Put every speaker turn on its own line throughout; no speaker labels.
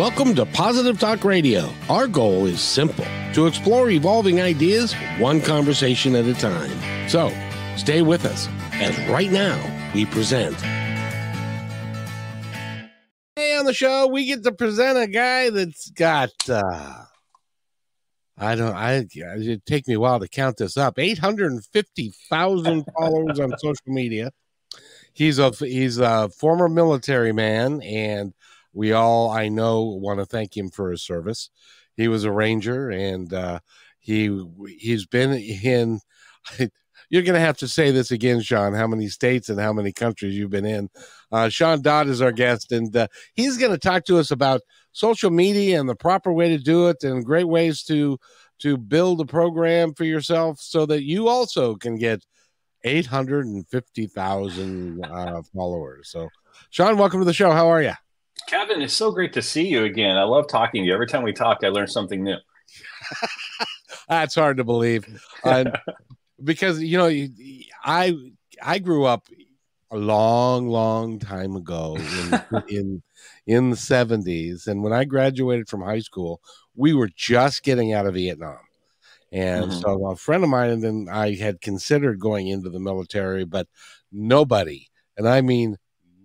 Welcome to Positive Talk Radio. Our goal is simple to explore evolving ideas one conversation at a time. So stay with us as right now we present. Hey, on the show, we get to present a guy that's got, uh, I don't, I, it'd take me a while to count this up 850,000 followers on social media. He's a, he's a former military man and we all, I know, want to thank him for his service. He was a ranger, and uh, he he's been in. You're going to have to say this again, Shawn. How many states and how many countries you've been in? Uh, Shawn Dodd is our guest, and uh, he's going to talk to us about social media and the proper way to do it, and great ways to to build a program for yourself so that you also can get 850,000 uh, followers. So, Shawn, welcome to the show. How are you?
Kevin, it's so great to see you again. I love talking to you. Every time we talk, I learn something new.
That's hard to believe, uh, because you know, I I grew up a long, long time ago in in, in the seventies, and when I graduated from high school, we were just getting out of Vietnam. And mm-hmm. so a friend of mine and I had considered going into the military, but nobody, and I mean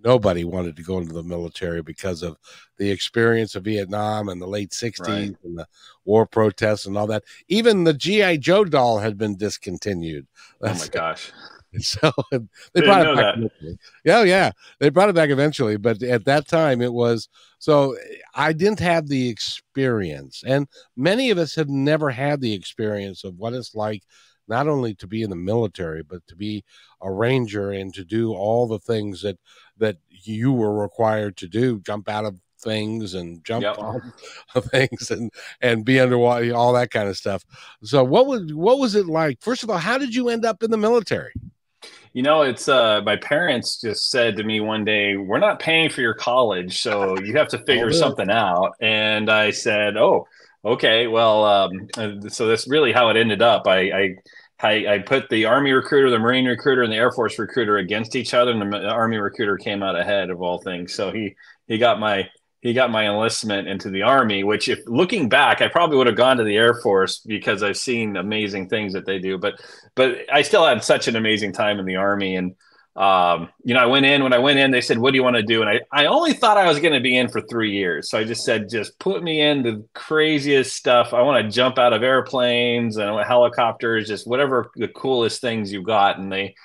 nobody wanted to go into the military because of the experience of Vietnam and the late 60s right. and the war protests and all that. Even the G.I. Joe doll had been discontinued.
That's, oh my gosh.
So they brought it back. Yeah, yeah, they brought it back eventually, but at that time it was so I didn't have the experience, and many of us have never had the experience of what it's like not only to be in the military but to be a ranger and to do all the things that that you were required to do jump out of things and jump yep. on things and and be underwater all that kind of stuff. So what was what was it like? First of all how did you end up in the military?
You know it's uh my parents just said to me one day we're not paying for your college so you have to figure oh, something out. And i said oh okay well um, so that's really how it ended up. I i I, I, put the Army recruiter, the Marine recruiter, and the Air Force recruiter against each other, and the Army recruiter came out ahead of all things. So he he got my he got my enlistment into the Army. Which, if looking back, I probably would have gone to the Air Force because I've seen amazing things that they do. But but I still had such an amazing time in the Army, and um, you know, I went in when I went in, they said, what do you want to do? And I, I only thought I was going to be in for three years. So I just said, just put me in the craziest stuff. I want to jump out of airplanes and helicopters, just whatever the coolest things you've got. And they,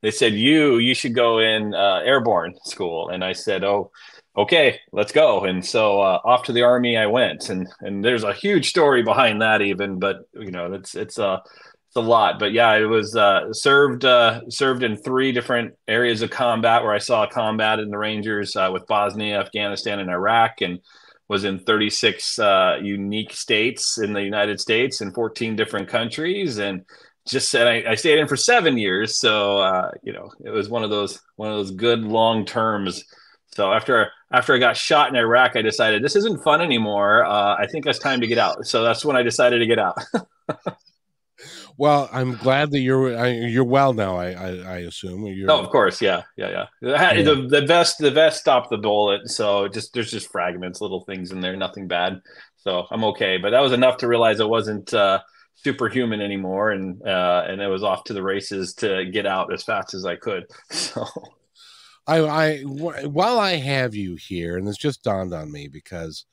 they said, you, you should go in uh, airborne school. And I said, oh, okay, let's go. And so uh, off to the army I went. And, and there's a huge story behind that even, but you know, it's, it's, uh, it's a lot, but yeah, it was uh, served uh, served in three different areas of combat where I saw combat in the Rangers uh, with Bosnia, Afghanistan, and Iraq, and was in 36 uh, unique states in the United States and 14 different countries, and just said I, I stayed in for seven years. So uh, you know, it was one of those one of those good long terms. So after after I got shot in Iraq, I decided this isn't fun anymore. Uh, I think it's time to get out. So that's when I decided to get out.
Well, I'm glad that you're you're well now. I I, I assume. You're,
oh, of course, yeah, yeah, yeah. yeah. The the vest the vest stopped the bullet, so just there's just fragments, little things in there, nothing bad. So I'm okay. But that was enough to realize I wasn't uh, superhuman anymore, and uh, and it was off to the races to get out as fast as I could. So.
I, I while I have you here, and it's just dawned on me because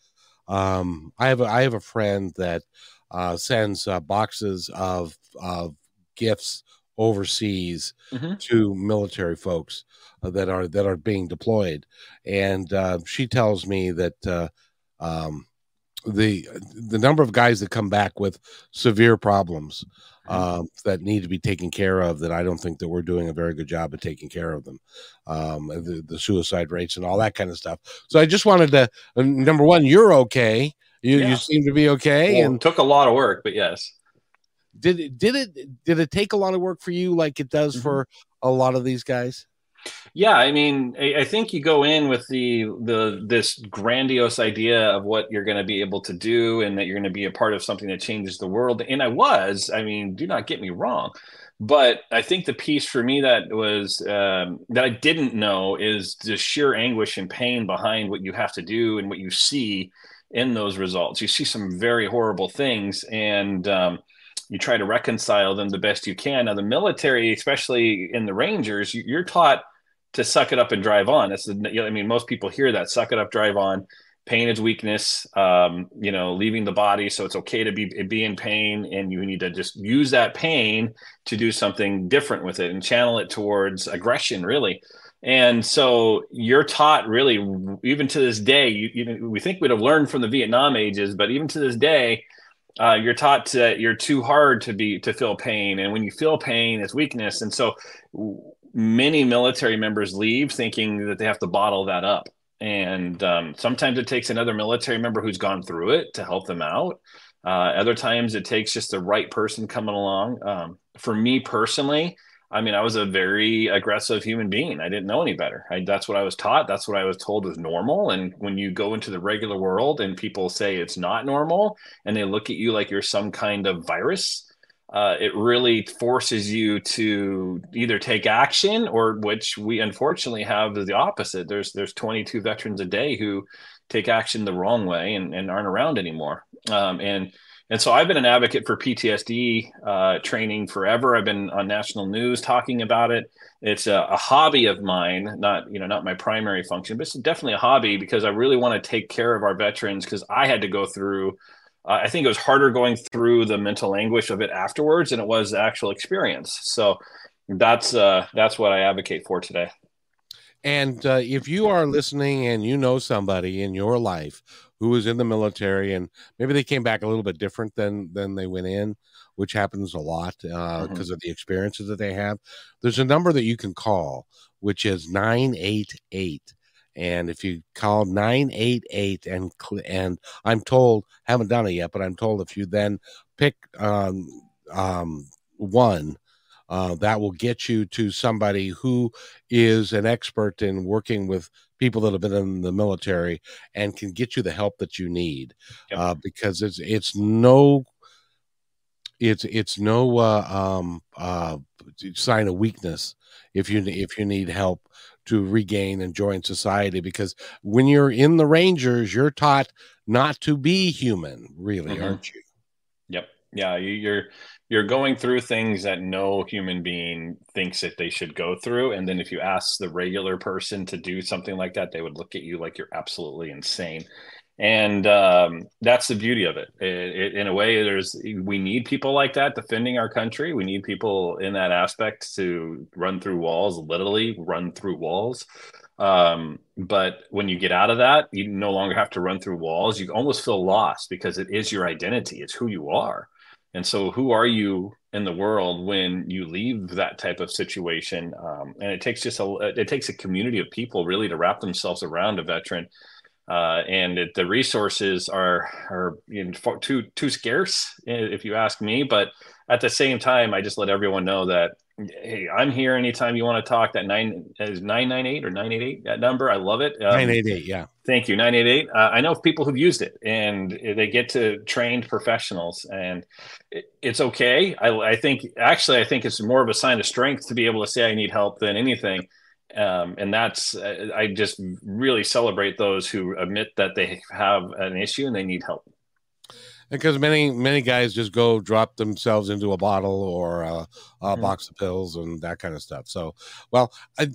um, I have a, I have a friend that sends uh, boxes of of gifts overseas mm-hmm. to military folks uh, that are that are being deployed, and uh, she tells me that uh, um, the the number of guys that come back with severe problems uh, that need to be taken care of that I don't think that we're doing a very good job of taking care of them, um, the, the suicide rates and all that kind of stuff. So I just wanted to uh, number one, you're okay. You yeah. you seem to be okay,
well, and took a lot of work, but yes.
Did it did it did it take a lot of work for you, like it does mm-hmm. for a lot of these guys?
Yeah, I mean, I, I, think you go in with the the this grandiose idea of what you're going to be able to do, and that you're going to be a part of something that changes the world. And I was. I mean, do not get me wrong, but I think the piece for me that was um, that I didn't know is the sheer anguish and pain behind what you have to do and what you see in those results. You see some very horrible things, and um, you try to reconcile them the best you can. Now, the military, especially in the Rangers, you're taught to suck it up and drive on. That's the, I mean, most people hear that suck it up, drive on. Pain is weakness. Um, you know, leaving the body, so it's okay to be be in pain, and you need to just use that pain to do something different with it and channel it towards aggression, really. And so you're taught really, even to this day, you, you we think we'd have learned from the Vietnam ages, but even to this day, uh, you're taught that you're too hard to be to feel pain, and when you feel pain, it's weakness. And so many military members leave thinking that they have to bottle that up. And um, sometimes it takes another military member who's gone through it to help them out. Uh, other times it takes just the right person coming along. Um, for me personally, I mean, I was a very aggressive human being. I didn't know any better. I, that's what I was taught. That's what I was told was normal. And when you go into the regular world and people say it's not normal and they look at you like you're some kind of virus, uh, it really forces you to either take action or which we unfortunately have is the opposite. There's there's 22 veterans a day who take action the wrong way and, and aren't around anymore. Um, and and so I've been an advocate for PTSD uh, training forever. I've been on national news talking about it. It's a, a, hobby of mine, not you know not my primary function, but it's definitely a hobby because I really want to take care of our veterans because I had to go through. Uh, I think it was harder going through the mental anguish of it afterwards than it was the actual experience. So that's uh, that's what I advocate for today.
And uh, if you are listening and you know somebody in your life who was in the military and maybe they came back a little bit different than than they went in which happens a lot because uh, mm-hmm. of the experiences that they have there's a number that you can call which is 988 and if you call 988 and and i'm told haven't done it yet but i'm told if you then pick um, um, one uh, that will get you to somebody who is an expert in working with people that have been in the military and can get you the help that you need yep. uh, because it's it's no it's it's no uh, um, uh, sign of weakness if you if you need help to regain and join society because when you're in the rangers you're taught not to be human really mm-hmm. aren't you
yep yeah you're you're going through things that no human being thinks that they should go through and then if you ask the regular person to do something like that they would look at you like you're absolutely insane. And um, that's the beauty of it. It, it. in a way there's we need people like that defending our country. We need people in that aspect to run through walls literally run through walls. Um, but when you get out of that you no longer have to run through walls. You almost feel lost because it is your identity. It's who you are and so, who are you in the world when you leave that type of situation? Um, and it takes just a it takes a community of people really to wrap themselves around a veteran. Uh, and it, the resources are are you know, too too scarce, if you ask me. But at the same time, I just let everyone know that hey, I'm here anytime you want to talk. That nine is nine nine eight or nine eight eight. That number, I love it.
Um, nine eight eight, yeah.
Thank you, nine eight eight. Uh, I know people who've used it, and they get to trained professionals, and it, it's okay. I, I, think actually, I think it's more of a sign of strength to be able to say I need help than anything. Um, and that's I just really celebrate those who admit that they have an issue and they need help
because many many guys just go drop themselves into a bottle or a, a mm-hmm. box of pills and that kind of stuff. So, well, I,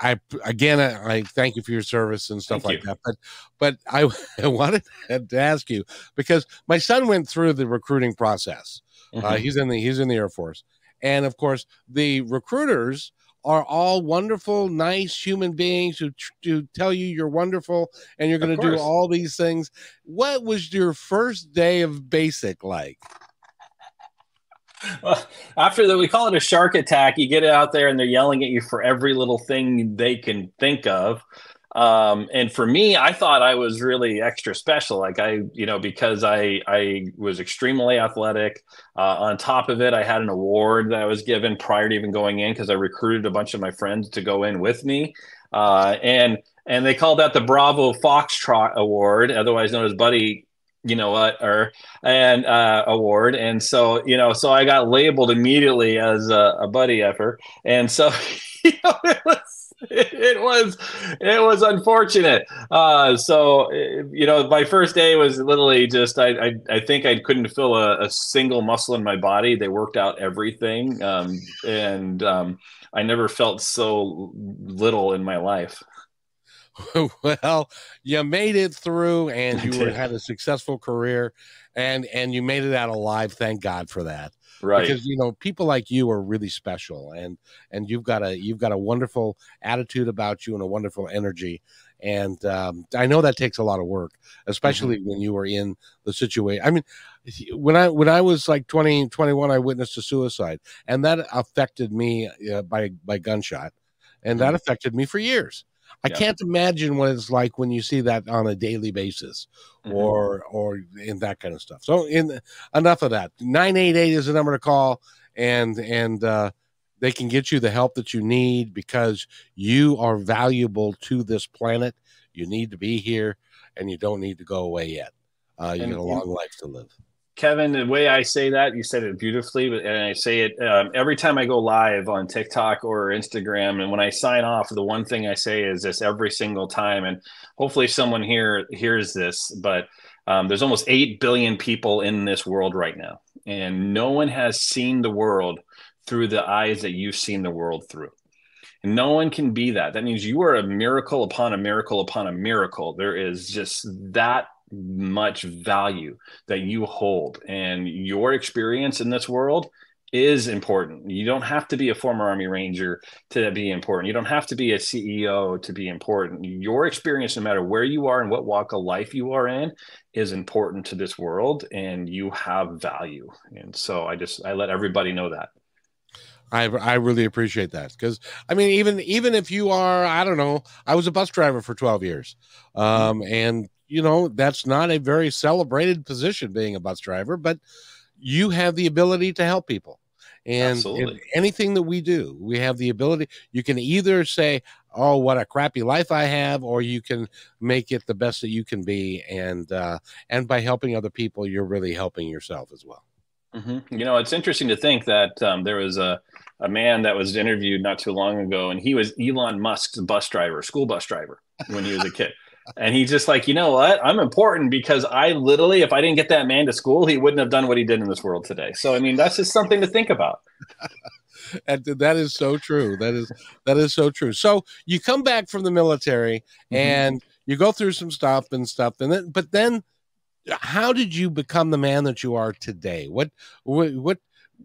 I, I again, I, I, thank you for your service and stuff thank like you. that. But, but I, I, wanted to ask you because my son went through the recruiting process. Uh, mm-hmm. Uh, he's in the he's in the Air Force, and of course, the recruiters are all wonderful, nice human beings who, who tell you you're wonderful and you're going to do all these things. What was your first day of basic like?
Well, after that, we call it a shark attack. You get out there and they're yelling at you for every little thing they can think of. Um, and for me, I thought I was really extra special. Like I, you know, because I I was extremely athletic. Uh, on top of it, I had an award that I was given prior to even going in because I recruited a bunch of my friends to go in with me. Uh, and and they called that the Bravo Foxtrot Award, otherwise known as Buddy you know what or and uh award and so you know so i got labeled immediately as a, a buddy effort and so you know, it was it was it was unfortunate. Uh, so you know, my first day was literally just I I, I think I couldn't feel a, a, single muscle in my body. They worked out everything, um, and um, I never felt so little in my life.
well, you made it through, and you had a successful career, and and you made it out alive. Thank God for that
right
because you know people like you are really special and and you've got a you've got a wonderful attitude about you and a wonderful energy and um, i know that takes a lot of work especially mm-hmm. when you were in the situation i mean when i when i was like 20 21 i witnessed a suicide and that affected me uh, by by gunshot and mm-hmm. that affected me for years I yeah. can't imagine what it's like when you see that on a daily basis mm-hmm. or or in that kind of stuff. So in enough of that. 988 is the number to call and and uh they can get you the help that you need because you are valuable to this planet. You need to be here and you don't need to go away yet. Uh, you and, got a long life to live.
Kevin, the way I say that, you said it beautifully, but and I say it um, every time I go live on TikTok or Instagram, and when I sign off, the one thing I say is this every single time, and hopefully someone here hears this. But um, there's almost eight billion people in this world right now, and no one has seen the world through the eyes that you've seen the world through. And no one can be that. That means you are a miracle upon a miracle upon a miracle. There is just that much value that you hold and your experience in this world is important. You don't have to be a former Army Ranger to be important. You don't have to be a CEO to be important. Your experience, no matter where you are and what walk of life you are in, is important to this world and you have value. And so I just, I let everybody know that.
I, I really appreciate that because I mean even even if you are I don't know I was a bus driver for 12 years um, and you know, that's not a very celebrated position being a bus driver, but you have the ability to help people. And anything that we do, we have the ability. You can either say, "Oh, what a crappy life I have," or you can make it the best that you can be. And uh, and by helping other people, you're really helping yourself as well.
Mm-hmm. You know, it's interesting to think that um, there was a a man that was interviewed not too long ago, and he was Elon Musk's bus driver, school bus driver, when he was a kid and he's just like, you know what? I'm important because I literally, if I didn't get that man to school, he wouldn't have done what he did in this world today. So, I mean, that's just something to think about.
and that is so true. That is that is so true. So you come back from the military mm-hmm. and you go through some stuff and stuff, and then but then, how did you become the man that you are today? What what, what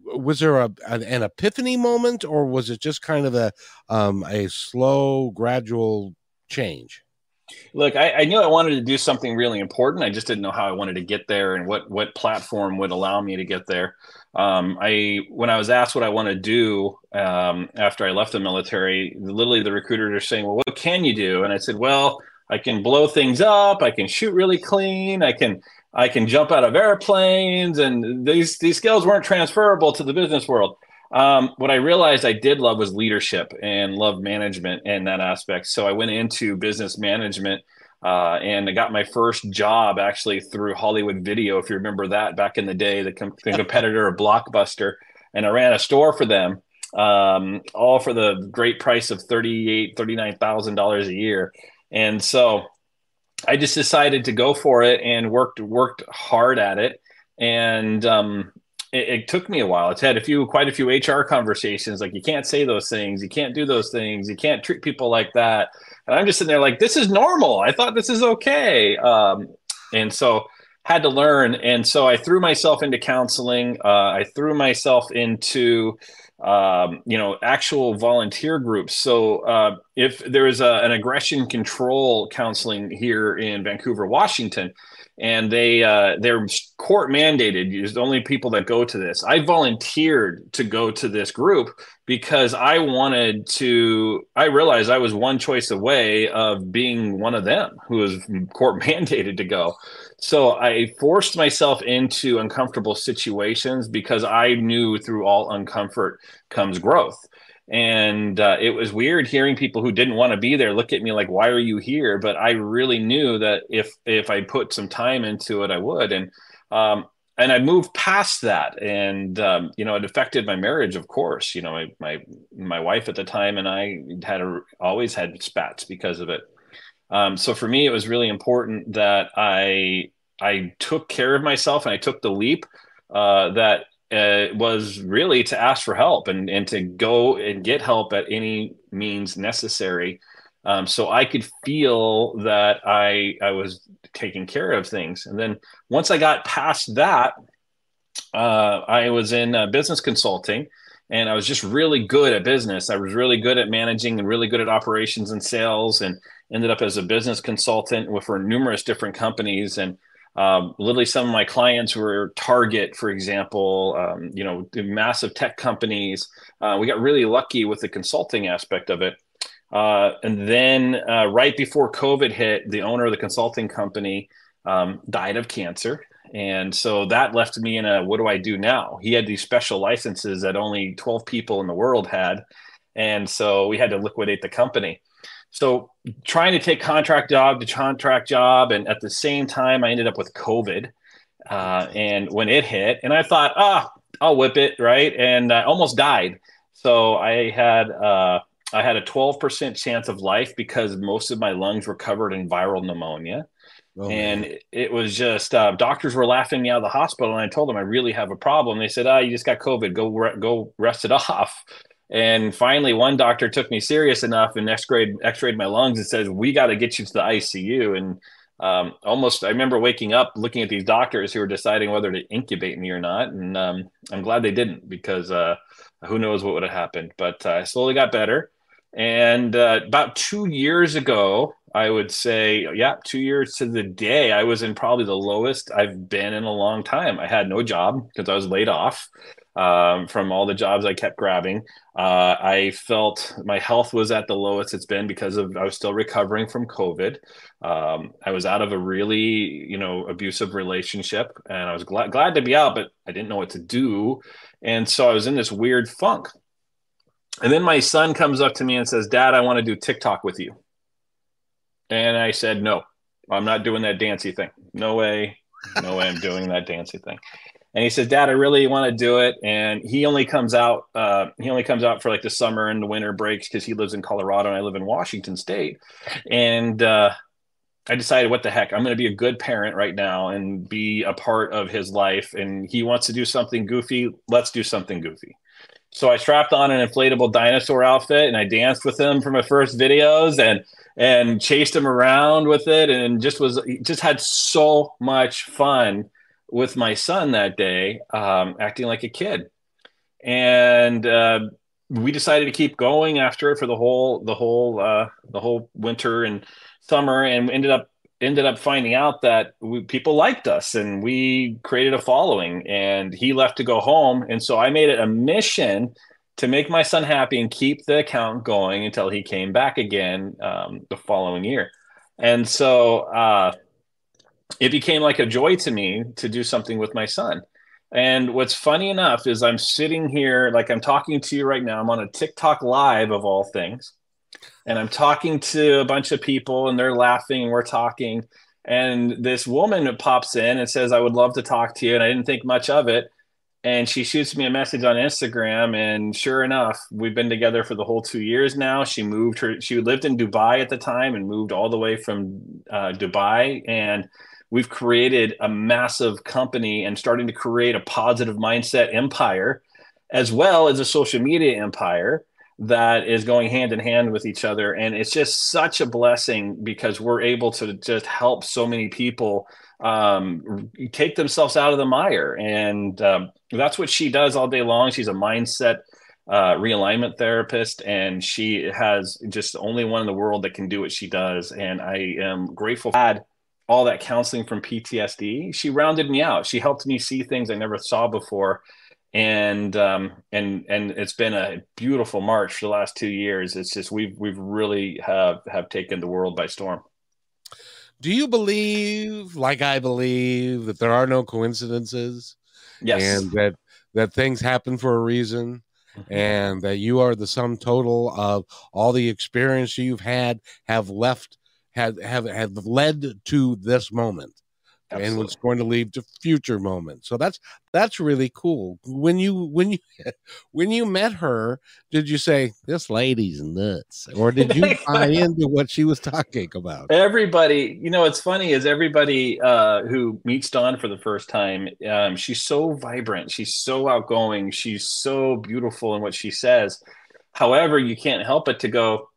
was there a, an, an, epiphany moment, or was it just kind of a um, a slow, gradual change?
Look, I, I, knew I wanted to do something really important. I just didn't know how I wanted to get there and what what platform would allow me to get there. Um, I when I was asked what I want to do um, after I left the military, literally the recruiters are saying, "Well, what can you do?" And I said, "Well, I can blow things up. I can shoot really clean. I can I can jump out of airplanes." And these these skills weren't transferable to the business world. Um, what I realized I did love was leadership and love management and that aspect. So I went into business management uh, and I got my first job actually through Hollywood Video, if you remember that back in the day, the, com- the competitor of Blockbuster. And I ran a store for them, um, all for the great price of $38,000, $39,000 a year. And so I just decided to go for it and worked worked hard at it. And um, it, it, took me a while. It's had a few, quite a few HR conversations. Like you can't say those things, you can't do those things, you can't treat people like that. And I'm just sitting there like, this is normal. I thought this is okay. Um, and so had to learn. And so I threw myself into counseling. Uh, I threw myself into um, you know, actual volunteer groups. So uh, if there is a, an aggression control counseling here in Vancouver, Washington, and they uh, they're court mandated. There's the only people that go to this. I volunteered to go to this group because I wanted to. I realized I was one choice away of being one of them who was court mandated to go. So I forced myself into uncomfortable situations because I knew through all uncomfort comes growth and uh, it was weird hearing people who didn't want to be there look at me like why are you here but i really knew that if if i put some time into it i would and um, and I moved past that, and um, you know, it affected my marriage. Of course, you know, my my my wife at the time and I had a, always had spats because of it. Um, so for me, it was really important that I I took care of myself and I took the leap uh, that uh, was really to ask for help and and to go and get help at any means necessary. Um, so I could feel that I I was taking care of things. And then once I got past that, uh, I was in uh, business consulting, and I was just really good at business. I was really good at managing and really good at operations and sales, and ended up as a business consultant with, for numerous different companies and um, literally some of my clients were target for example um, you know massive tech companies. Uh, we got really lucky with the consulting aspect of it. Uh, and then uh, right before covid hit the owner of the consulting company um, died of cancer. And so that left me in a what do i do now? He had these special licenses that only 12 people in the world had. And so we had to liquidate the company so trying to take contract job to contract job, and at the same time, I ended up with COVID. Uh, and when it hit, and I thought, ah, I'll whip it, right? And I almost died. So I had uh, I had a 12% chance of life because most of my lungs were covered in viral pneumonia. Oh, and man. it was just uh, doctors were laughing me out of the hospital, and I told them I really have a problem. They said, "Ah, oh, you just got COVID. Go re- go rest it off." And finally, one doctor took me serious enough and x-rayed, x-rayed my lungs and says, we got to get you to the ICU. And um, almost, I remember waking up looking at these doctors who were deciding whether to incubate me or not. And um, I'm glad they didn't because uh, who knows what would have happened. But uh, I slowly got better. And uh, about two years ago, I would say, yeah, two years to the day, I was in probably the lowest I've been in a long time. I had no job because I was laid off um, from all the jobs I kept grabbing. Uh, I felt my health was at the lowest it's been because of I was still recovering from COVID. Um, I was out of a really you know abusive relationship, and I was glad glad to be out, but I didn't know what to do, and so I was in this weird funk. And then my son comes up to me and says, "Dad, I want to do TikTok with you." And I said, "No, I'm not doing that dancey thing. No way, no way, I'm doing that dancey thing." And he says, "Dad, I really want to do it." And he only comes out. Uh, he only comes out for like the summer and the winter breaks because he lives in Colorado and I live in Washington State. And uh, I decided, what the heck, I'm going to be a good parent right now and be a part of his life. And he wants to do something goofy. Let's do something goofy. So I strapped on an inflatable dinosaur outfit and I danced with him for my first videos and and chased him around with it and just was just had so much fun with my son that day, um, acting like a kid, and uh, we decided to keep going after it for the whole the whole uh, the whole winter and summer, and ended up ended up finding out that we, people liked us and we created a following and he left to go home. And so i made it a mission to make my son happy and keep the account going until he came back again um, the following year. And so uh, it became like a joy to me to do something with my son. And what's funny enough is I'm sitting here, like I'm talking to you right now. I'm on a TikTok live of all things. And I'm talking to a bunch of people and they're laughing and we're talking. And this woman pops in and says, I would love to talk to you. And I didn't think much of it. And she shoots me a message on Instagram. And sure enough, we've been together for the whole two years now. She moved her, she lived in Dubai at the time and moved all the way from uh, Dubai. And we've created a massive company and starting to create a positive mindset empire as well as a social media empire that is going hand in hand with each other. And it's just such a blessing because we're able to just help so many people um, take themselves out of the mire. And um, that's what she does all day long. She's a mindset uh, realignment therapist and she has just the only one in the world that can do what she does. And i am grateful for all that counseling from PTSD, she rounded me out. She helped me see things I never saw before. And um, and and it's been a beautiful march for the last two years. It's just we've we've really have have taken the world by storm.
Do you believe, like I believe, that there are no coincidences?
Yes.
And that that things happen for a reason mm-hmm. and that you are the sum total of all the experience you've had have left have have have led to this moment Absolutely. and what's going to lead to future moments. So that's that's really cool. When you when you when you met her, did you say this lady's nuts, or did you buy into what she was talking about?
Everybody, you know, what's funny is everybody uh, who meets Dawn for the first time. Um, she's so vibrant. She's so outgoing. She's so beautiful in what she says. However, you can't help but to go,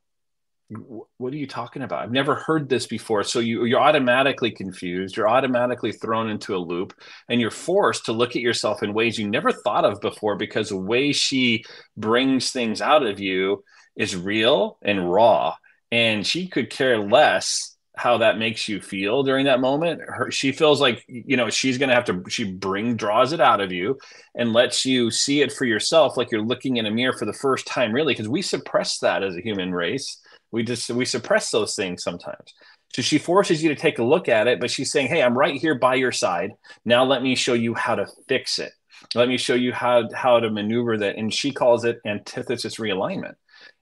what are you talking about? I've never heard this before. So you, you're automatically confused. You're automatically thrown into a loop and you're forced to look at yourself in ways you never thought of before because the way she brings things out of you is real and raw. And she could care less how that makes you feel during that moment. Her, she feels like, you know, she's to have to, she bring, draws it out of you and lets you see it for yourself. Like you're looking in a mirror for the first time, really, because we suppress that as a human race we just we suppress those things sometimes. So she forces you to take a look at it, but she's saying, "Hey, I'm right here by your side. Now let me show you how to fix it. Let me show you how how to maneuver that." And she calls it antithesis realignment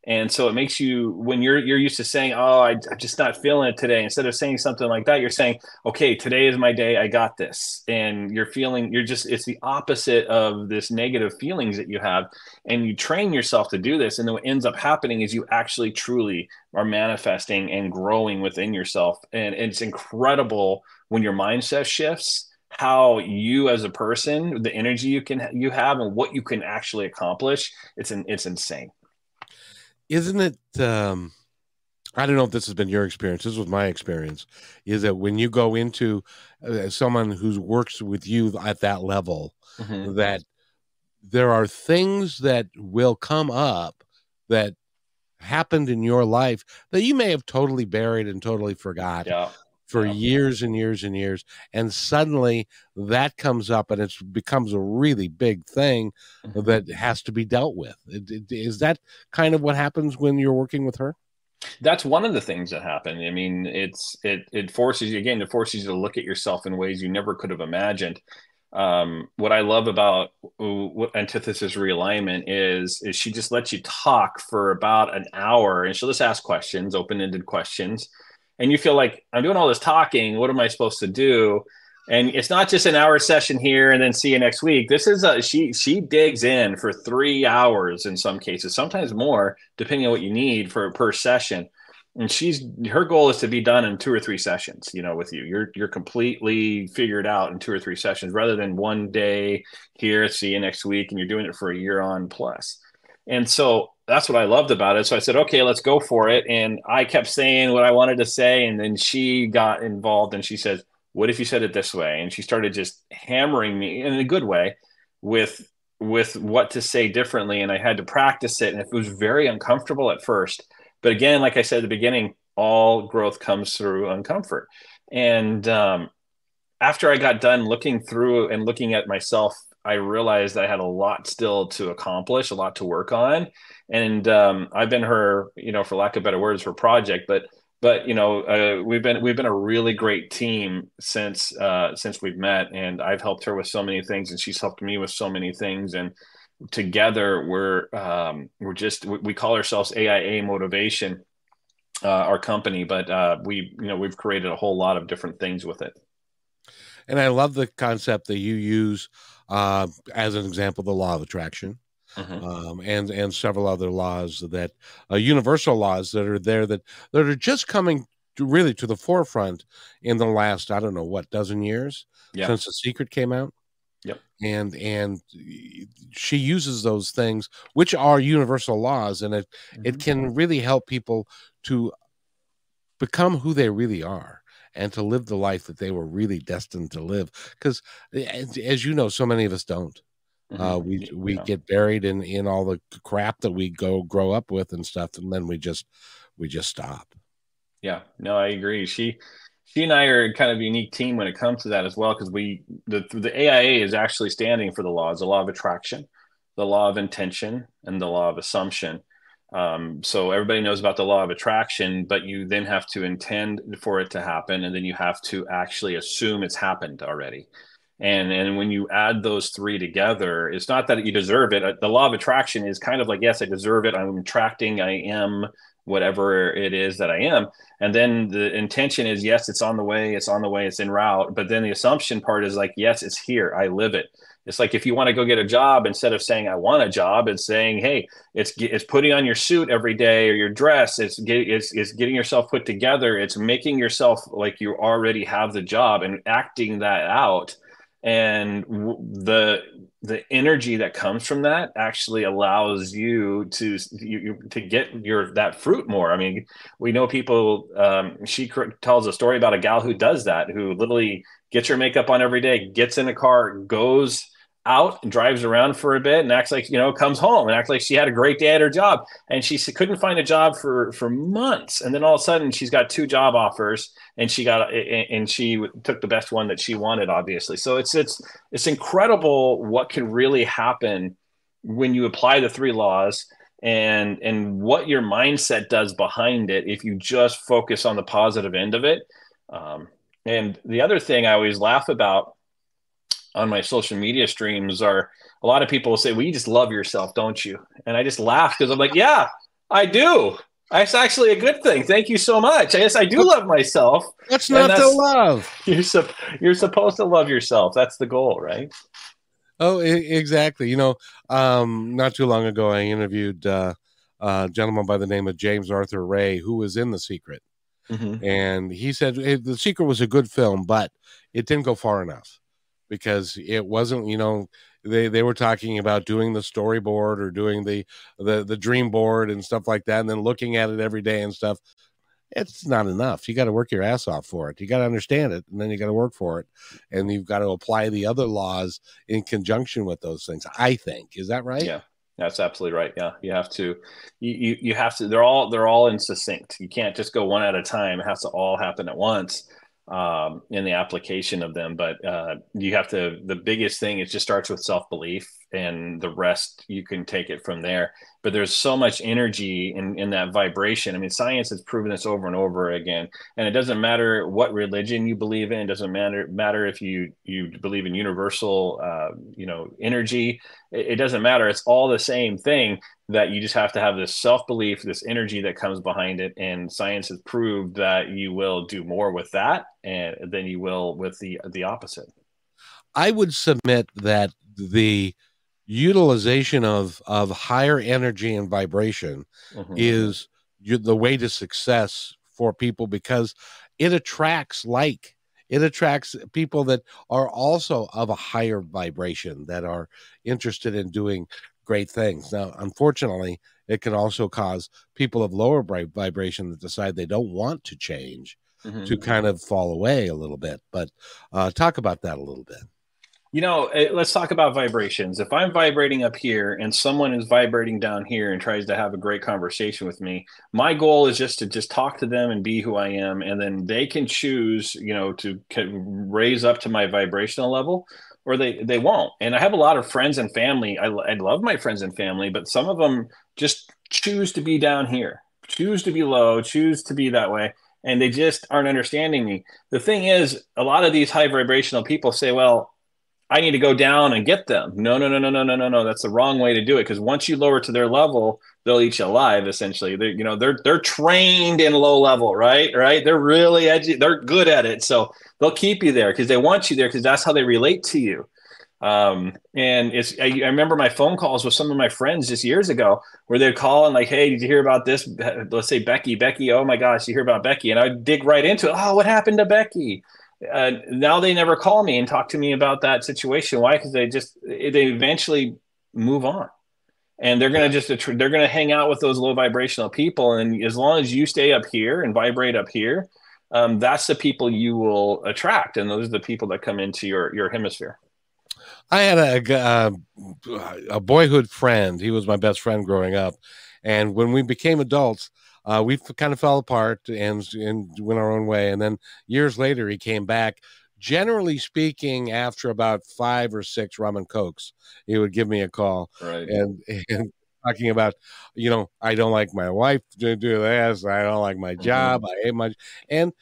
and so it makes you when you're you're used to saying oh I, am just not feeling it today instead of saying something like that you're saying okay today is my day i got this. And you're feeling you're just it's the opposite of this negative feelings that you have. And you train yourself to do this and then what ends up happening is you actually truly are manifesting and growing within yourself. And it's incredible when your mindset shifts how you as a person the energy you can you have and what you can actually accomplish it's an, it's insane
isn't it um I don't know if this has been your experience. This was my experience. Is that when you go into uh, someone who works with you at that level, mm-hmm. that there are things that will come up that happened in your life that you may have totally buried and totally forgot.
Yeah
for yeah. years and years and years and suddenly that comes up and it becomes a really big thing mm-hmm. that has to be dealt with is that kind of what happens when you're working with her
that's one of the things that happen i mean it's it it forces you again it forces you to look at yourself in ways you never could have imagined um, what I love about what antithesis realignment is is she just lets you talk for about an hour and she'll just ask questions, open-ended questions, and you feel like I'm doing all this talking. What am I supposed to do? And it's not just an hour session here and then see you next week. This is a she she digs in for three hours in some cases, sometimes more, depending on what you need for per session. And she's her goal is to be done in two or three sessions, you know, with you. You're you're completely figured out in two or three sessions rather than one day here, see you next week, and you're doing it for a year on plus. And so that's what I loved about it. So I said, okay, let's go for it. And I kept saying what I wanted to say. And then she got involved and she says, what if you said it this way? And she started just hammering me in a good way with with what to say differently. And I had to practice it. And it was very uncomfortable at first. But again, like I said at the beginning, all growth comes through uncomfort. And um, after I got done looking through and looking at myself I realized I had a lot still to accomplish, a lot to work on, and um, I've been her, you know, for lack of better words, her project. But but you know, uh, we've been we've been a really great team since uh, since we've met, and I've helped her with so many things, and she's helped me with so many things, and together we're um, we're just we call ourselves AIA Motivation, uh, our company, but uh, we you know we've created a whole lot of different things with it.
And I love the concept that you use uh, as an example, the law of attraction. Mm-hmm. Um, and and several other laws that uh, universal laws that are there that that are just coming to really to the forefront in the last I don't know what dozen years yeah. since the secret came out.
Yep.
And and she uses those things which are universal laws and it mm-hmm. it can really help people to become who they really are and to live the life that they were really destined to live. Because, as you know, so many of us don't. Mm-hmm. Uh, we we yeah. get buried in in all the crap that we go grow up with and stuff, and then we just we just stop.
Yeah, no, I agree. She she and I are kind of a unique team when it comes to that as well, because we the the AIA is actually standing for the laws, the law of attraction, the law of intention, and the law of assumption. Um, so everybody knows about the law of attraction, but you then have to intend for it to happen, and then you have to actually assume it's happened already. And and when you add those three together, it's not that you deserve it. The law of attraction is kind of like, yes, I deserve it. I'm attracting. I am whatever it is that I am. And then the intention is, yes, it's on the way. It's on the way. It's en route. But then the assumption part is like, yes, it's here. I live it. It's like if you want to go get a job, instead of saying I want a job, it's saying, hey, it's it's putting on your suit every day or your dress. It's get, it's, it's getting yourself put together. It's making yourself like you already have the job and acting that out and the the energy that comes from that actually allows you to you, to get your that fruit more. I mean, we know people. Um, she tells a story about a gal who does that, who literally gets her makeup on every day, gets in a car, goes out and drives around for a bit and acts like you know comes home and acts like she had a great day at her job and she couldn't find a job for for months and then all of a sudden she's got two job offers and she got and she took the best one that she wanted obviously so it's it's it's incredible what can really happen when you apply the three laws and and what your mindset does behind it if you just focus on the positive end of it um, and the other thing i always laugh about on my social media streams are a lot of people say, "Well, you just love yourself, don't you?" And I just laugh because I'm like, "Yeah, I do. That's actually a good thing. Thank you so much. I guess I do love myself.
That's not the love.
You're su- you're supposed to love yourself. That's the goal, right?
Oh, exactly. You know, um, not too long ago, I interviewed uh, a gentleman by the name of James Arthur Ray, who was in The Secret, mm-hmm. and he said hey, The Secret was a good film, but it didn't go far enough because it wasn't you know they they were talking about doing the storyboard or doing the the the dream board and stuff like that and then looking at it every day and stuff. It's not enough. You got to work your ass off for it. You got to understand it and then you got to work for it and you've got to apply the other laws in conjunction with those things i think. Is that right?
Yeah. That's absolutely right. Yeah. You have to you, you you have to they're all they're all in succinct. You can't just go one at a time. It has to all happen at once um, in the application of them. But uh, you have to, the biggest thing is just starts with self belief, and the rest you can take it from there but there's so much energy in, in that vibration. I mean, science has proven this over and over again. And it doesn't matter what religion you believe in. It doesn't matter matter if you you believe in universal, uh, you know, energy. It, it doesn't matter. It's all the same thing. That you just have to have this self belief, this energy that comes behind it. And science has proved that you will do more with that, and than you will with the the opposite.
I would submit that the utilization of of higher energy and vibration mm-hmm. is the way to success for people because it attracts like it attracts people that are also of a higher vibration that are interested in doing great things now unfortunately it can also cause people of lower vibration that decide they don't want to change mm-hmm. to kind of fall away a little bit but uh, talk about that a little bit
you know, eh, let's talk about vibrations. If I'm vibrating up here and someone is vibrating down here and tries to have a great conversation with me, my goal is just to just talk to them and be who I am, and then they can choose, you know, to raise up to my vibrational level, or they they won't. And I have a lot of friends and family. I, I love my friends and family, but some of them just choose to be down here, choose to be low, choose to be that way and they just aren't understanding me. The thing is, a lot of these high vibrational people say, well, I need to go down and get them. No, no, no, no, no, no, no, no. That's the wrong way to do it. Because once you lower to their level, they'll eat you alive. Essentially, they you know they're they're trained in low level, right? Right? They're really edgy. They're good at it, so they'll keep you there because they want you there because that's how they relate to you. Um, and it's I, I, remember my phone calls with some of my friends just years ago where they'd call and like, hey, did you hear about this? Let's say Becky, Becky. Oh my gosh, you hear about Becky? And I'd dig right into it. Oh, what happened to Becky? Uh, now they never call me and talk to me about that situation. Why? Because they just they eventually move on, and they're gonna just they're gonna hang out with those low vibrational people. And as long as you stay up here and vibrate up here, um, that's the people you will attract, and those are the people that come into your your hemisphere.
I had a uh, a boyhood friend. He was my best friend growing up, and when we became adults, uh, we kind of fell apart and, and went our own way. And then years later, he came back. Generally speaking, after about five or six rum and cokes, he would give me a call right. and, and talking about, you know, I don't like my wife to do this. I don't like my mm-hmm. job. Mm-hmm. I hate my. And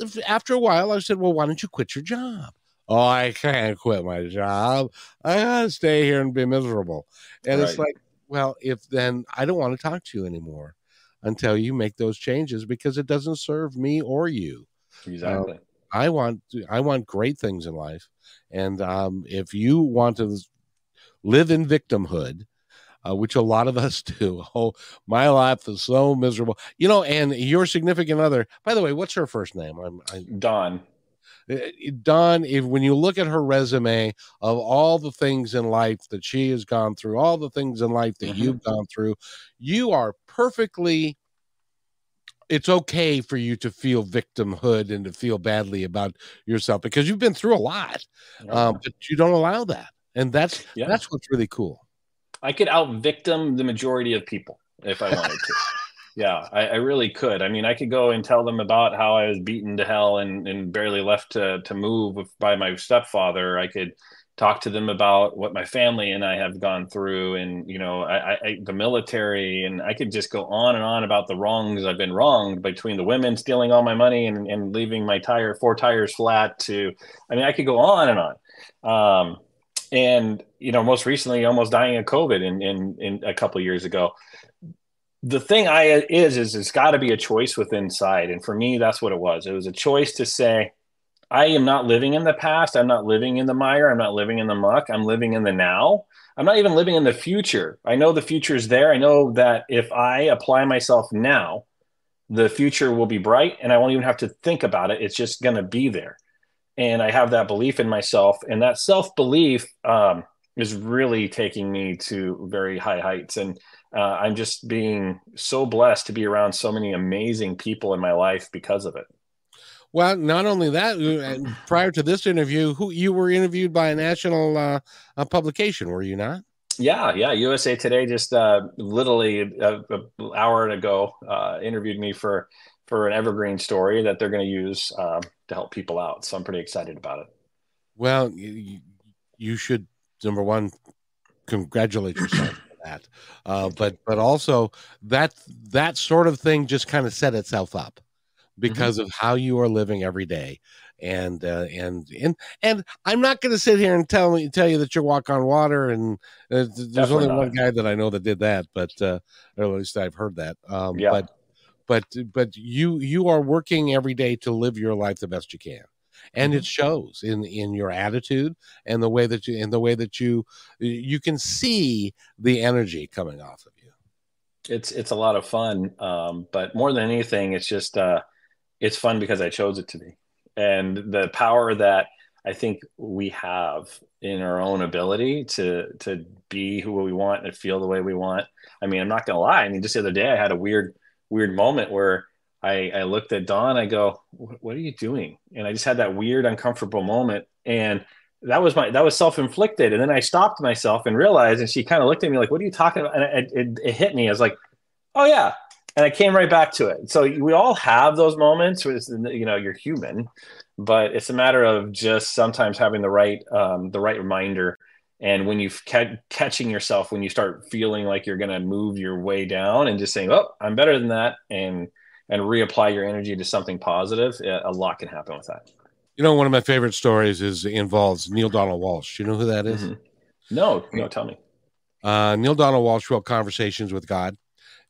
uh, after a while, I said, well, why don't you quit your job? oh, I can't quit my job. I gotta stay here and be miserable. And right. it's like, well, if then I don't want to talk to you anymore until you make those changes because it doesn't serve me or you.
Exactly. Uh,
I want I want great things in life, and um, if you want to live in victimhood, uh, which a lot of us do. Oh, my life is so miserable, you know. And your significant other, by the way, what's her first name? I'm, I,
Dawn.
Uh, Dawn, if when you look at her resume of all the things in life that she has gone through, all the things in life that mm-hmm. you've gone through, you are perfectly it's okay for you to feel victimhood and to feel badly about yourself because you've been through a lot, um, but you don't allow that, and that's yeah. that's what's really cool.
I could out victim the majority of people if I wanted to. Yeah, I, I, really could. I mean, I could go and tell them about how I was beaten to hell and, and barely left to to move by my stepfather. I could talk to them about what my family and I have gone through, and you know, I, I, the military, and I could just go on and on about the wrongs I've been wronged between the women stealing all my money and, and leaving my tire four tires flat. To, I mean, I could go on and on. Um, and you know, most recently, almost dying of COVID in in, in a couple years ago. The thing I is is it's got to be a choice within inside, and for me, that's what it was. It was a choice to say I am not living in the past. I'm not living in the mire. I'm not living in the muck. I'm living in the now. I'm not even living in the future. I know the future is there. I know that if I apply myself now, the future will be bright and I won't even have to think about it. It's just going to be there. And I have that belief in myself. And that self belief um, is really taking me to very high heights. And uh, I'm just being so blessed to be around so many amazing people in my life because of it.
Well, not only that, uh, prior to this interview, who you were interviewed by a national uh, a publication, were you not?
Yeah, yeah. USA Today just uh, literally an hour ago uh, interviewed me for for an evergreen story that they're going to use uh, to help people out. So I'm pretty excited about it.
Well, you, you should number one congratulate yourself for that, uh, but but also that that sort of thing just kind of set itself up because mm-hmm. of how you are living every day and uh, and and and I'm not going to sit here and tell me tell you that you walk on water. And uh, there's Definitely only not. one guy that I know that did that, but uh, or at least I've heard that. Um, yeah. But but but you you are working every day to live your life the best you can, and mm-hmm. it shows in in your attitude and the way that you in the way that you you can see the energy coming off of you.
It's it's a lot of fun, um, but more than anything, it's just. Uh, it's fun because I chose it to be. And the power that I think we have in our own ability to to be who we want and feel the way we want. I mean, I'm not gonna lie. I mean, just the other day I had a weird, weird moment where I, I looked at Dawn, I go, what are you doing? And I just had that weird, uncomfortable moment. And that was my, that was self-inflicted. And then I stopped myself and realized, and she kind of looked at me like, what are you talking about? And it, it, it hit me. I was like, oh yeah, and I came right back to it. So we all have those moments where you know you're human, but it's a matter of just sometimes having the right um, the right reminder. And when you ca- catching yourself when you start feeling like you're going to move your way down and just saying, "Oh, I'm better than that," and and reapply your energy to something positive, a lot can happen with that.
You know, one of my favorite stories is involves Neale Donald Walsch. You know who that is? Mm-hmm.
No, no, tell me.
Uh, Neale Donald Walsch wrote Conversations with God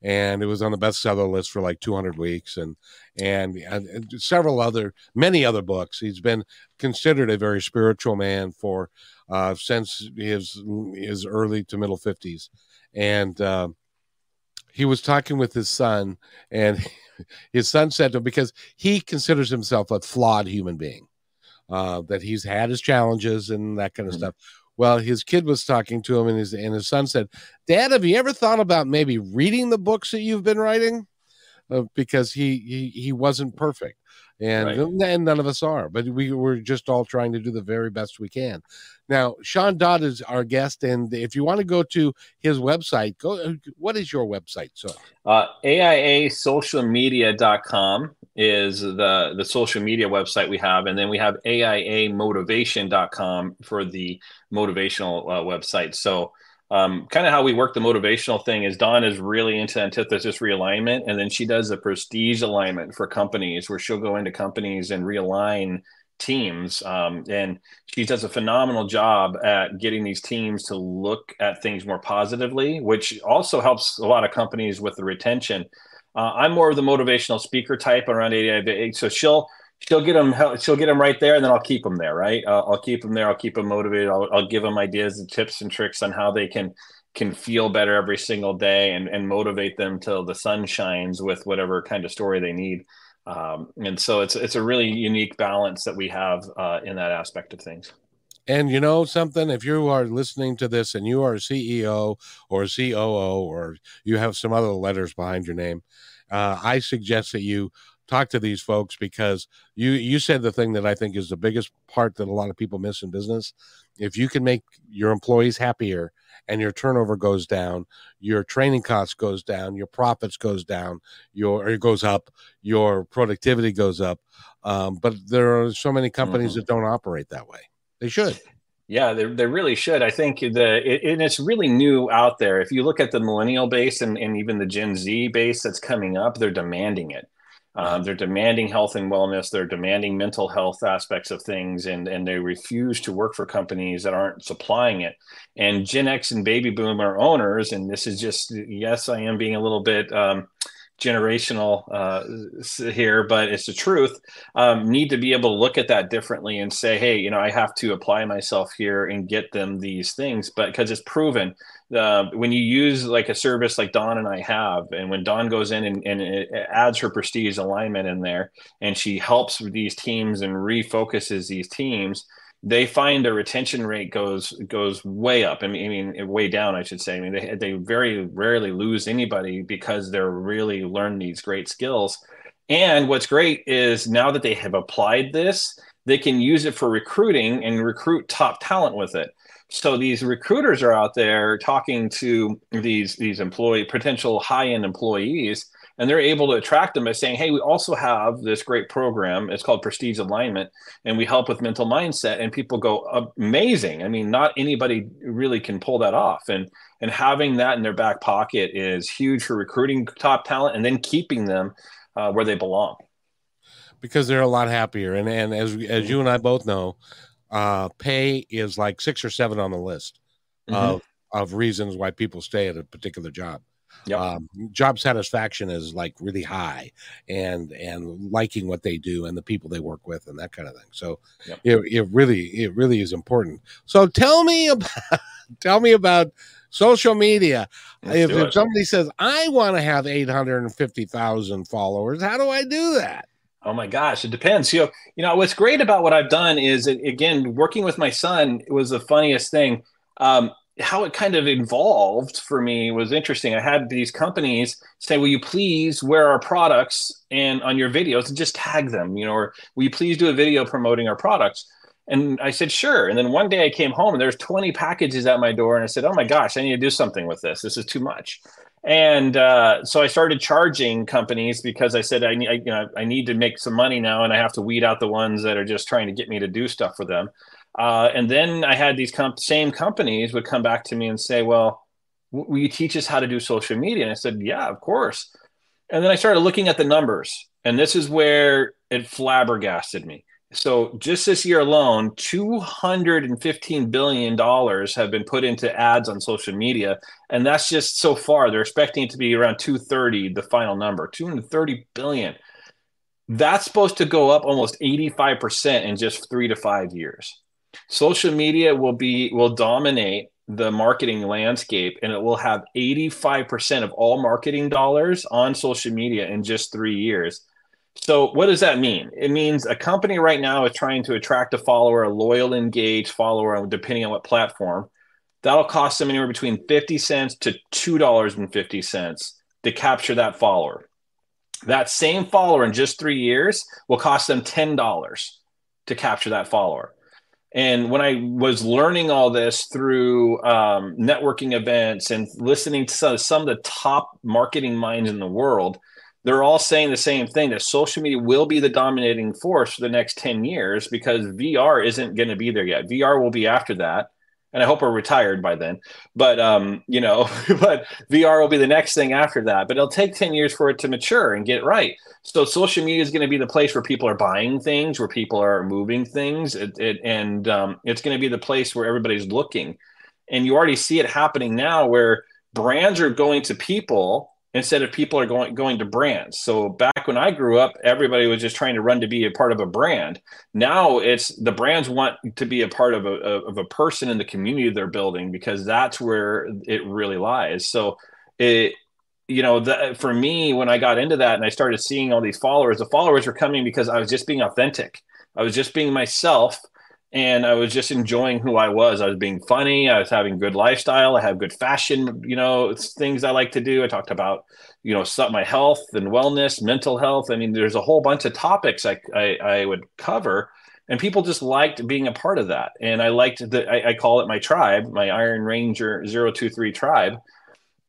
and it was on the bestseller list for like 200 weeks and, and and several other many other books he's been considered a very spiritual man for uh, since his his early to middle 50s and uh, he was talking with his son and his son said to him because he considers himself a flawed human being uh, that he's had his challenges and that kind of mm-hmm. stuff well, his kid was talking to him, and his and his son said, "Dad, have you ever thought about maybe reading the books that you've been writing?" Uh, because he, he he wasn't perfect, and right. and none of us are, but we we're just all trying to do the very best we can. Now, Shawn Dodd is our guest, and if you want to go to his website, go. What is your website? So,
uh, AIASocialmedia.com is the the social media website we have and then we have aiamotivation.com for the motivational uh, website so um, kind of how we work the motivational thing is Dawn is really into antithesis realignment, and then she does a prestige alignment for companies where she'll go into companies and realign teams. Um, and she does a phenomenal job at getting these teams to look at things more positively, which also helps a lot of companies with the retention. Uh, I'm more of the motivational speaker type around 88. So she'll she'll get them she'll get them right there, and then I'll keep them there. Right, uh, I'll keep them there. I'll keep them motivated. I'll, I'll give them ideas and tips and tricks on how they can can feel better every single day and, and motivate them till the sun shines with whatever kind of story they need. Um, and so it's it's a really unique balance that we have uh, in that aspect of things.
And you know something, if you are listening to this and you are a CEO or a COO or you have some other letters behind your name, uh, I suggest that you talk to these folks because you you said the thing that I think is the biggest part that a lot of people miss in business. If you can make your employees happier and your turnover goes down, your training costs goes down, your profits goes down, your it goes up, your productivity goes up. Um, but there are so many companies mm-hmm. that don't operate that way. They should.
Yeah, they, they really should. I think the it, and it's really new out there. If you look at the millennial base and, and even the Gen Z base that's coming up, they're demanding it. Um, they're demanding health and wellness. They're demanding mental health aspects of things, and and they refuse to work for companies that aren't supplying it. And Gen X and Baby Boomer owners, and this is just yes, I am being a little bit. Um, generational uh, here, but it's the truth. Um, need to be able to look at that differently and say, hey, you know, I have to apply myself here and get them these things, but because it's proven uh, when you use like a service like Dawn and I have, and when Dawn goes in and, and it adds her prestige alignment in there, and she helps these teams and refocuses these teams, they find their retention rate goes goes way up. I mean, I mean, way down, I should say. I mean, they they very rarely lose anybody because they're really learn these great skills. And what's great is now that they have applied this, they can use it for recruiting and recruit top talent with it so these recruiters are out there talking to these these employee potential high end employees and they're able to attract them by saying hey we also have this great program. It's called prestige alignment and we help with mental mindset. And people go amazing. I mean not anybody really can pull that off. And and having that in their back pocket is huge for recruiting top talent and then keeping them uh, where they belong.
Because they're a lot happier. And and as as you and i both know uh, pay is like six or seven on the list mm-hmm. of of reasons why people stay at a particular job. Yep. Um, job satisfaction is like really high, and and liking what they do and the people they work with and that kind of thing. So yep. it, it really it really is important. So tell me about tell me about social media. if, if somebody says I want to have eight hundred and fifty thousand followers, how do I do that?
Oh my gosh, it depends. You know, you know what's great about what I've done is again working with my son was the funniest thing. Um, how it kind of evolved for me was interesting. I had these companies say, "Will you please wear our products and on your videos and just tag them?" You know, or "Will you please do a video promoting our products?" And I said, "Sure." And then one day I came home and there's 20 packages at my door, and I said, "Oh my gosh, I need to do something with this. This is too much." and uh, so I started charging companies because I said I you know I need to make some money now, and I have to weed out the ones that are just trying to get me to do stuff for them. Uh, and then I had these comp- same companies would come back to me and say, "Well, w- will you teach us how to do social media?" And I said, "Yeah, of course." And then I started looking at the numbers, and this is where it flabbergasted me. So just this year alone, 215 billion dollars have been put into ads on social media, and that's just so far. They're expecting it to be around 230, the final number, 230 billion. That's supposed to go up almost 85% in just 3 to 5 years. Social media will be will dominate the marketing landscape and it will have 85% of all marketing dollars on social media in just 3 years so, what does that mean? It means a company right now is trying to attract a follower, a loyal, engaged follower, depending on what platform. That'll cost them anywhere between 50 cents to $2.50 to capture that follower. That same follower in just three years will cost them $10 to capture that follower. And when I was learning all this through um, networking events and listening to some, some of the top marketing minds in the world, they're all saying the same thing that social media will be the dominating force for the next 10 years because VR isn't going to be there yet. VR will be after that. And I hope we're retired by then. But um, you know, but VR will be the next thing after that. But it'll take 10 years for it to mature and get right. So social media is going to be the place where people are buying things, where people are moving things, it, it, and um, it's going to be the place where everybody's looking. And you already see it happening now, where brands are going to people instead of people are going going to brands. So back when I grew up, everybody was just trying to run to be a part of a brand. Now it's the brands want to be a part of a of a person in the community they're building because that's where it really lies. So it you know the, for me when I got into that and I started seeing all these followers, the followers were coming because I was just being authentic. I was just being myself and I was just enjoying who I was. I was being funny. I was having good lifestyle. I have good fashion, you know, things I like to do. I talked about, you know, my health and wellness, mental health. I mean, there's a whole bunch of topics I, I, I would cover, and people just liked being a part of that. And I liked that. I, I call it my tribe, my Iron Ranger 023 tribe.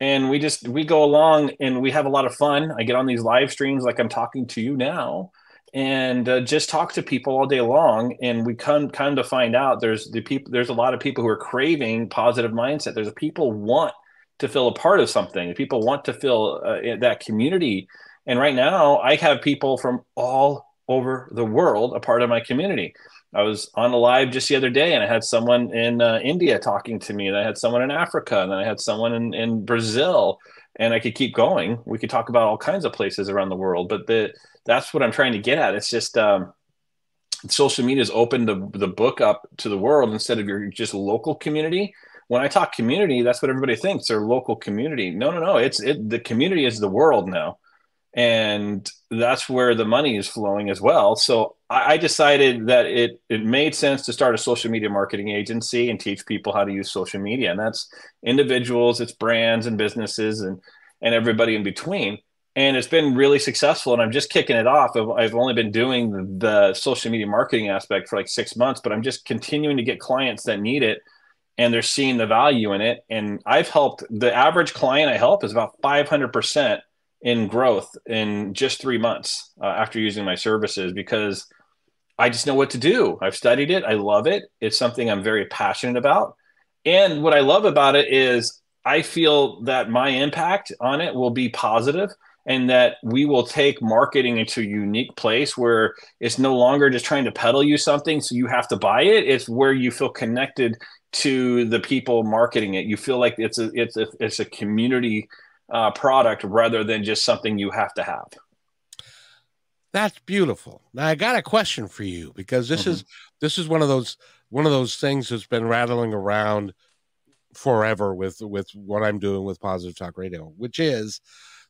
And we just we go along and we have a lot of fun. I get on these live streams like I'm talking to you now and uh, just talk to people all day long and we come kind to find out there's the people there's a lot of people who are craving positive mindset there's people want to feel a part of something people want to feel uh, that community and right now i have people from all over the world a part of my community i was on a live just the other day and i had someone in uh, india talking to me and i had someone in africa and i had someone in, in brazil and i could keep going we could talk about all kinds of places around the world but the that's what I'm trying to get at. It's just um, social media has opened the, the book up to the world instead of your just local community. When I talk community, that's what everybody thinks their local community. No, no, no. It's it, the community is the world now, and that's where the money is flowing as well. So I, I decided that it it made sense to start a social media marketing agency and teach people how to use social media, and that's individuals, it's brands and businesses, and and everybody in between and it's been really successful and i'm just kicking it off i've only been doing the social media marketing aspect for like six months but i'm just continuing to get clients that need it and they're seeing the value in it. And i've helped the average client i help is about 500% in growth in just three months uh, after using my services because i just know what to do. I've studied it. I love it. It's something i'm very passionate about. And what i love about it is i feel that my impact on it will be positive and that we will take marketing into a unique place where it's no longer just trying to peddle you something so you have to buy it. It's where you feel connected to the people marketing it. You feel like it's a it's a it's a community uh, product rather than just something you have to have.
That's beautiful. Now i got a question for you because this mm-hmm. is this is one of those one of those things that's been rattling around forever with with what i'm doing with positive talk radio which is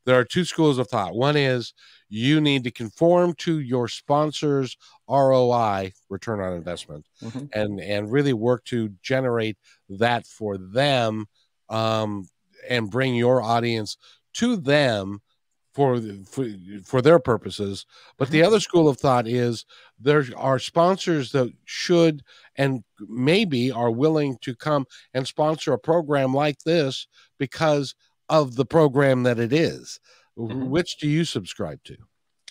there are two schools of thought. One is you need to conform to your sponsor's ROI, return on investment, mm-hmm. and and really work to generate that for them, um, and bring your audience to them for for, for their purposes. But mm-hmm. the other school of thought is there are sponsors that should and maybe are willing to come and sponsor a program like this because of the program that it is. Mm-hmm. Which do you subscribe to?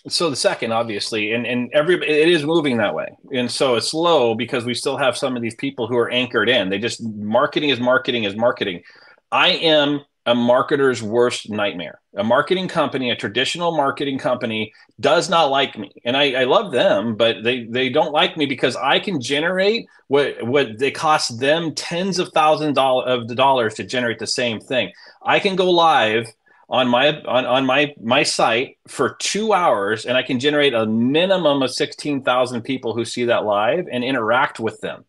So the second, obviously, and and every it is moving that way, and so it's slow because we still have some of these people who are anchored in. They just marketing is marketing is marketing. I am a marketer's worst nightmare. A marketing company, a traditional marketing company, does not like me, and I, I love them, but they they don't like me because I can generate what what they cost them tens of thousands of the dollars to generate the same thing. I can go live on my on, on my my site for two hours and i can generate a minimum of 16000 people who see that live and interact with them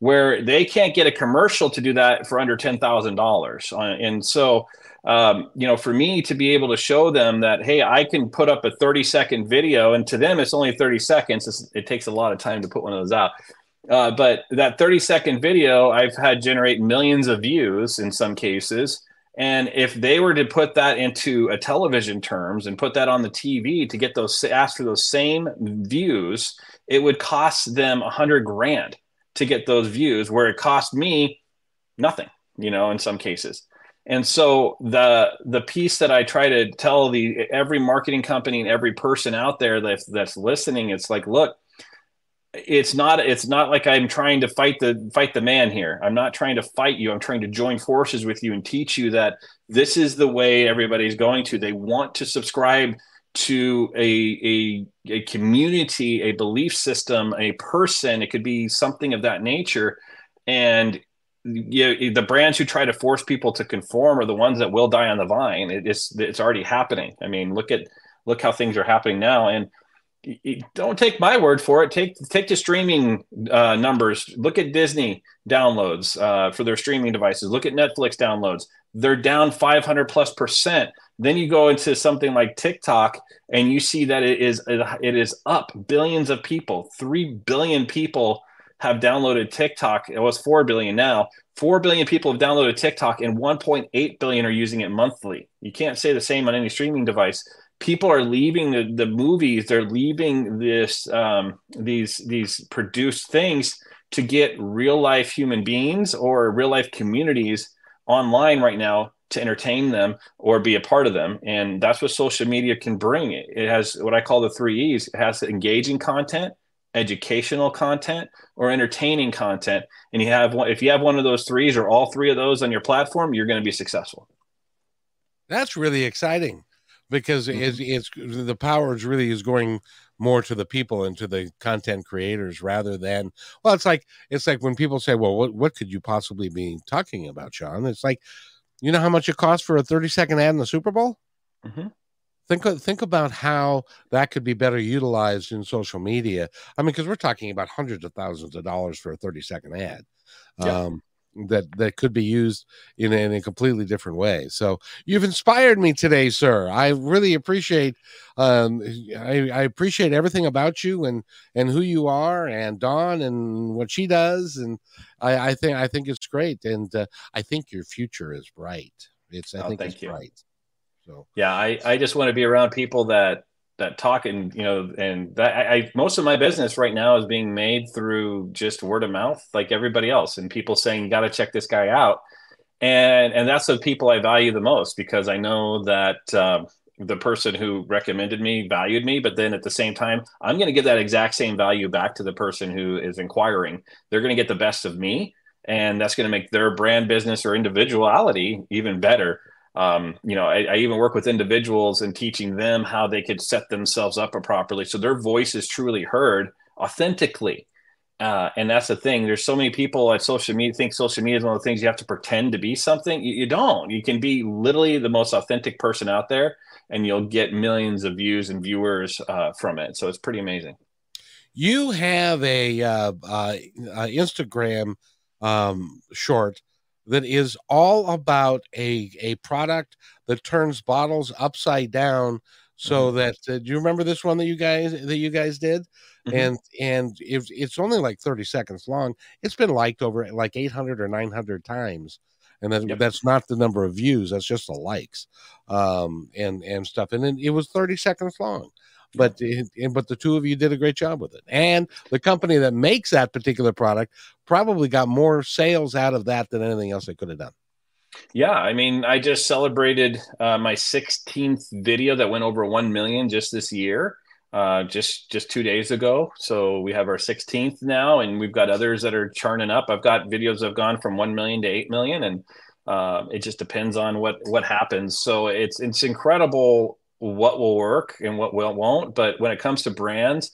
where they can't get a commercial to do that for under $10000 and so um, you know for me to be able to show them that hey i can put up a 30 second video and to them it's only 30 seconds it's, it takes a lot of time to put one of those out. Uh, but that 30 second video i've had generate millions of views in some cases. And if they were to put that into a television terms and put that on the TV to get those ask for those same views, it would cost them a hundred grand to get those views, where it cost me nothing, you know, in some cases. And so the the piece that I try to tell the every marketing company and every person out there that's that's listening, it's like, look, it's not it's not like i'm trying to fight the fight the man here. I'm not trying to fight you. I'm trying to join forces with you and teach you that this is the way everybody's going to. They want to subscribe to a a, a community a belief system a person it could be something of that nature. And you know, the brands who try to force people to conform are the ones that will die on the vine. It's it's already happening. I mean look at look how things are happening now. And don't take my word for it. Take take the streaming uh, numbers. Look at Disney downloads uh, for their streaming devices. Look at Netflix downloads. They're down 500 plus percent. Then you go into something like TikTok, and you see that it is it is up billions of people. Three billion people have downloaded TikTok. It was four billion now. Four billion people have downloaded TikTok, and 1.8 billion are using it monthly. You can't say the same on any streaming device people are leaving the, the movies they're leaving this um, these these produced things to get real life human beings or real life communities online right now to entertain them or be a part of them. And that's what social media can bring. It has what i call the three e's. It has engaging content educational content or entertaining content. And you have one if you have one of those threes or all three of those on your platform you're going to be successful.
That's really exciting because mm-hmm. it's, it's the power is really is going more to the people and to the content creators rather than well it's like it's like when people say well what, what could you possibly be talking about shawn it's like you know how much it costs for a 30 second ad in the super bowl mm-hmm. think think about how that could be better utilized in social media i mean because we're talking about hundreds of thousands of dollars for a 30 second ad yeah. um that that could be used in in a completely different way. So you've inspired me today, sir. I really appreciate um, I, I, appreciate everything about you and and who you are and Dawn and what she does and I, I think I think it's great and uh, I think your future is bright. It's I oh, think it's you. bright.
So yeah, I I just want to be around people that that talk and you know and that I, I, most of my business right now is being made through just word of mouth like everybody else and people saying you got to check this guy out. And and that's the people i value the most because i know that uh, the person who recommended me valued me but then at the same time i'm going to give that exact same value back to the person who is inquiring. They're going to get the best of me and that's going to make their brand business or individuality even better um, you know, I, I, even work with individuals and teaching them how they could set themselves up properly so their voice is truly heard authentically. Uh, and that's the thing. There's so many people at social media think social media is one of the things you have to pretend to be something. You, you don't. You can be literally the most authentic person out there, and you'll get millions of views and viewers uh, from it. So it's pretty amazing.
You have a uh, uh Instagram um, short that is all about a a product that turns bottles upside down so mm-hmm. that uh, do you remember this one that you guys that you guys did mm-hmm. and and if it's only like 30 seconds long it's been liked over like 800 or 900 times and that, yep. that's not the number of views that's just the likes um and and stuff and then it was 30 seconds long but but the two of you did a great job with it. And the company that makes that particular product probably got more sales out of that than anything else they could have done.
Yeah i mean i just celebrated uh, my 16th video that went over 1 million just this year uh, just just two days ago. So we have our 16th now and we've got others that are churning up. I've got videos that have gone from 1 million to 8 million and uh, it just depends on what what happens. So it's it's incredible what will work and what will, won't. But when it comes to brands,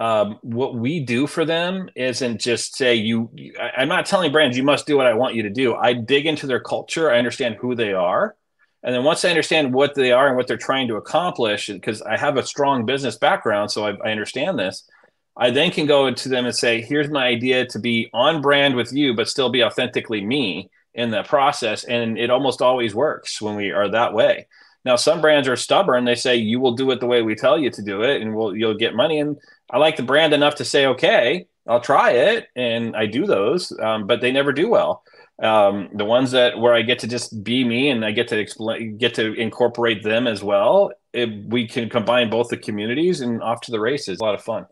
um, what we do for them isn't just say you. I'm not telling brands you must do what I want you to do. I dig into their culture. I understand who they are. And then once I understand what they are and what they're trying to accomplish, because I have a strong business background, so I, I understand this, I then can go to them and say, here's my idea to be on brand with you, but still be authentically me in the process. And it almost always works when we are that way. Now, some brands are stubborn. They say you will do it the way we tell you to do it, and we'll you'll get money. And I like the brand enough to say, okay, I'll try it, and I do those, um, but they never do well. Um, the ones that where I get to just be me and I get to explain, get to incorporate them as well. It, we can combine both the communities and off to the races. A lot of fun.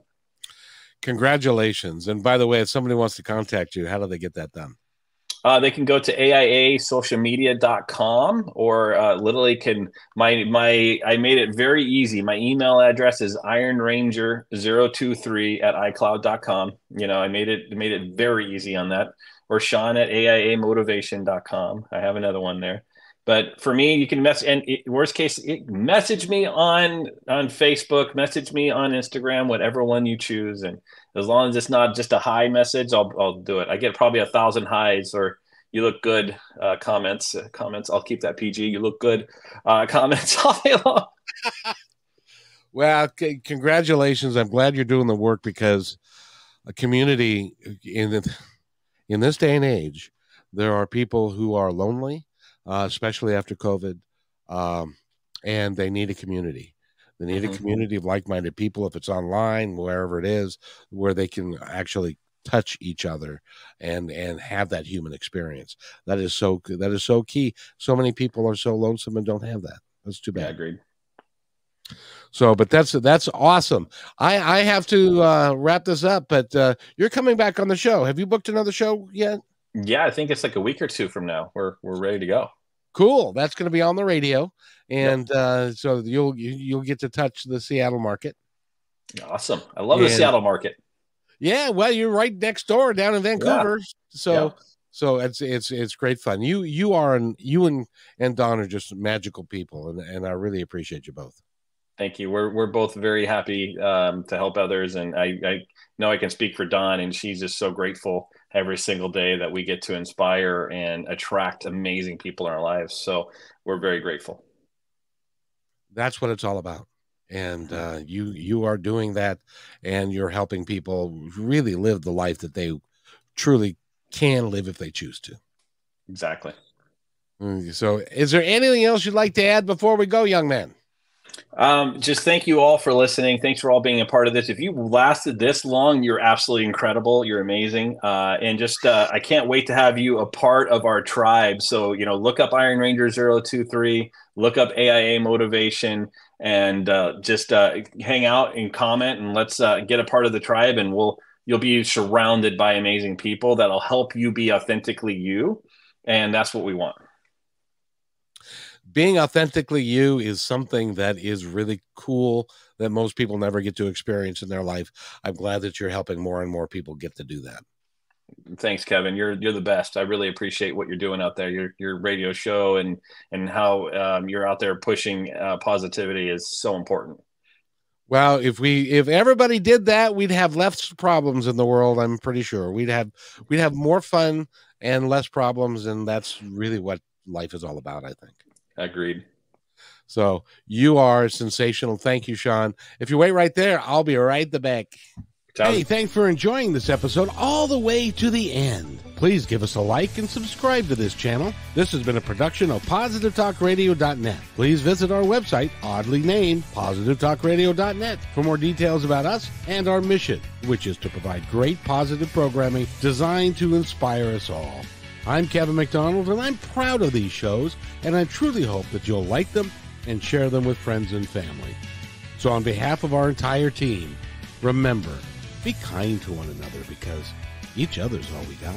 Congratulations! And by the way, if somebody wants to contact you, how do they get that done?
Uh, they can go to aiasocialmedia.com or uh, literally can my my I made it very easy. My email address is ironranger023 at icloud.com. You know, I made it made it very easy on that. Or Shawn at aiamotivation.com. I have another one there. But for me, you can mess and it, worst case, it, message me on on Facebook, message me on Instagram, whatever one you choose, and as long as it's not just a hi message, I'll I'll do it. I get probably a thousand highs or you look good uh, comments uh, comments. I'll keep that PG. You look good uh, comments all day long.
well, c- congratulations! I'm glad you're doing the work because a community in the, in this day and age, there are people who are lonely uh, especially after COVID. Um, and they need a community. They need mm-hmm. a community of like minded people, if it's online, wherever it is, where they can actually touch each other and and have that human experience. That is so that is so key. So many people are so lonesome and don't have that. That's too bad.
yeah, agreed.
So but that's that's awesome. I i have to uh wrap this up but uh you're coming back on the show. Have you booked another show yet?
Yeah, I think it's like a week or two from now. We're we're ready to go.
Cool. That's going to be on the radio, and yep. uh, so you'll you'll get to touch the Seattle market.
Awesome. I love and, the Seattle market.
Yeah, well, you're right next door down in Vancouver, yeah. so. So it's it's it's great fun. You you are and you and and Dawn are just magical people, and and I really appreciate you both.
Thank you. We're we're both very happy um, to help others, and I I know I can speak for Dawn, and she's just so grateful every single day that we get to inspire and attract amazing people in our lives. So we're very grateful.
That's what it's all about. And uh, you you are doing that, and you're helping people really live the life that they truly can live if they choose to.
Exactly.
Mm, so, is there anything else you'd like to add before we go, young man?
Um, just thank you all for listening. Thanks for all being a part of this. If you lasted this long, you're absolutely incredible. You're amazing. Uh, and just, uh, I can't wait to have you a part of our tribe. So, you know, look up Iron Ranger 023, look up AIA Motivation, and uh, just uh, hang out and comment and let's uh, get a part of the tribe. And we'll, you'll be surrounded by amazing people that'll help you be authentically you. And that's what we want
being authentically you is something that is really cool that most people never get to experience in their life. I'm glad that you're helping more and more people get to do that.
Thanks, Kevin. You're you're the best. I really appreciate what you're doing out there. Your your radio show and and how um, you're out there pushing uh, positivity is so important.
Well, if we if everybody did that, we'd have less problems in the world. I'm pretty sure we'd have we'd have more fun and less problems, and that's really what life is all about. I think.
Agreed.
So you are sensational. Thank you, Shawn. If you wait right there, I'll be right the back. Hey, thanks for enjoying this episode all the way to the end. Please give us a like and subscribe to this channel. This has been a production of PositiveTalkRadio.net. Please visit our website, oddly named PositiveTalkRadio.net, for more details about us and our mission, which is to provide great positive programming designed to inspire us all. I'm Kevin McDonald, and I'm proud of these shows, and I truly hope that you'll like them and share them with friends and family. So, on behalf of our entire team, remember be kind to one another because each other's all we got.